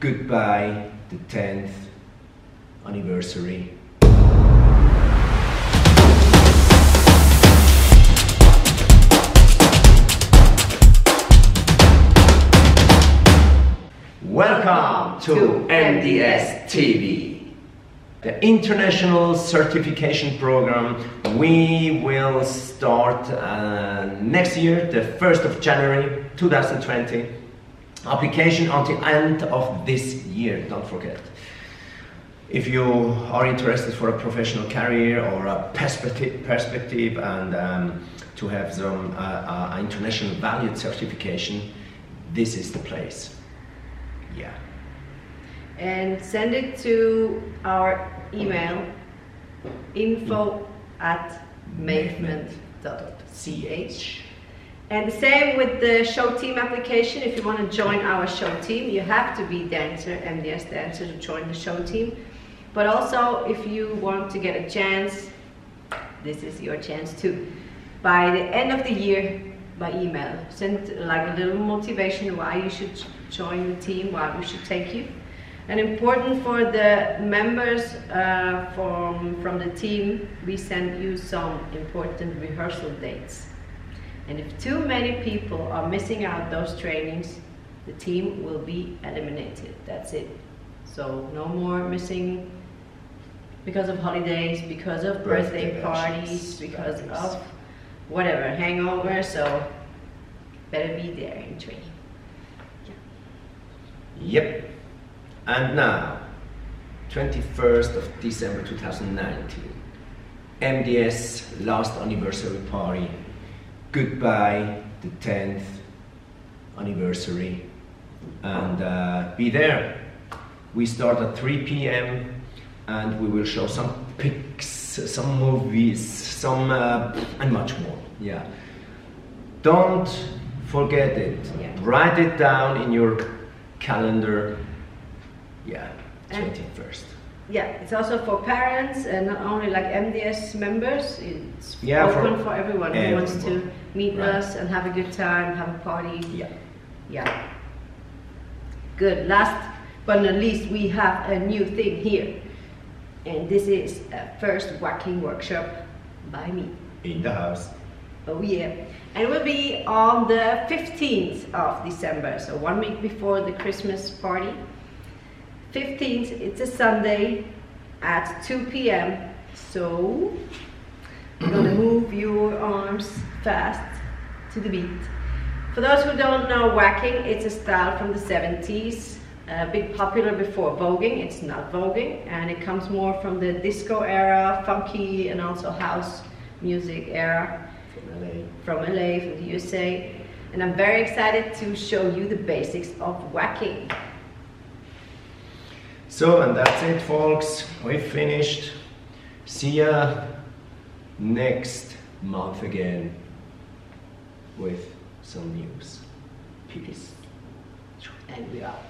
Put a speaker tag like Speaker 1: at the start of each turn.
Speaker 1: goodbye the 10th anniversary. Welcome to MDS TV, the international certification program. We will start uh, next year, the 1st of January 2020. Application until end of this year, don't forget. If you are interested for a professional career or a perspective, perspective and um, to have some uh, uh, international valued certification, this is the place. Yeah.
Speaker 2: and send it to our email info at mavement.ch. And the same with the show team application. If you want to join our show team, you have to be dancer, MDS dancer, to join the show team. But also, if you want to get a chance, this is your chance too. By the end of the year, by email, send like a little motivation why you should join the team, why we should take you. And important for the members uh, from, from the team, we send you some important rehearsal dates. And if too many people are missing out those trainings, the team will be eliminated. That's it. So no more missing because of holidays, because of birthday,
Speaker 1: Birthday
Speaker 2: parties, because of whatever, hangover. So better be there in training. Yeah.
Speaker 1: Yep. And now, 21st of December 2019, MDS last anniversary party. Goodbye, the 10th anniversary. And uh, be there. We start at 3 p.m. and we will show some pics, some movies, some uh, and much more. Yeah. Don't forget it.
Speaker 2: Yeah.
Speaker 1: Write it down in your calendar. Yeah,
Speaker 2: And-
Speaker 1: 21st.
Speaker 2: Yeah, it's also for parents and not only like MDS members. It's
Speaker 1: Yeah,
Speaker 2: open for, everyone who wants to meet
Speaker 1: Right.
Speaker 2: us and have a good time, have a party.
Speaker 1: Yeah.
Speaker 2: Yeah. Good. Last but not least, we have a new thing here. And this is a first whacking workshop by me.
Speaker 1: In the house.
Speaker 2: Oh yeah. And it will be on the 15th of December, so one week before the Christmas party. 15th, it's a Sunday at 2 p.m. So you're gonna move your arms fast to the beat. For those who don't know whacking, it's a style from the 70s, a bit popular before voguing. It's not voguing, and it comes more from the disco era, funky, and also house music era
Speaker 1: From LA.
Speaker 2: from LA, from the USA. And I'm very excited to show you the basics of whacking.
Speaker 1: So, and that's it, folks. We finished. See ya next month again with some news. Peace.
Speaker 2: And we're out.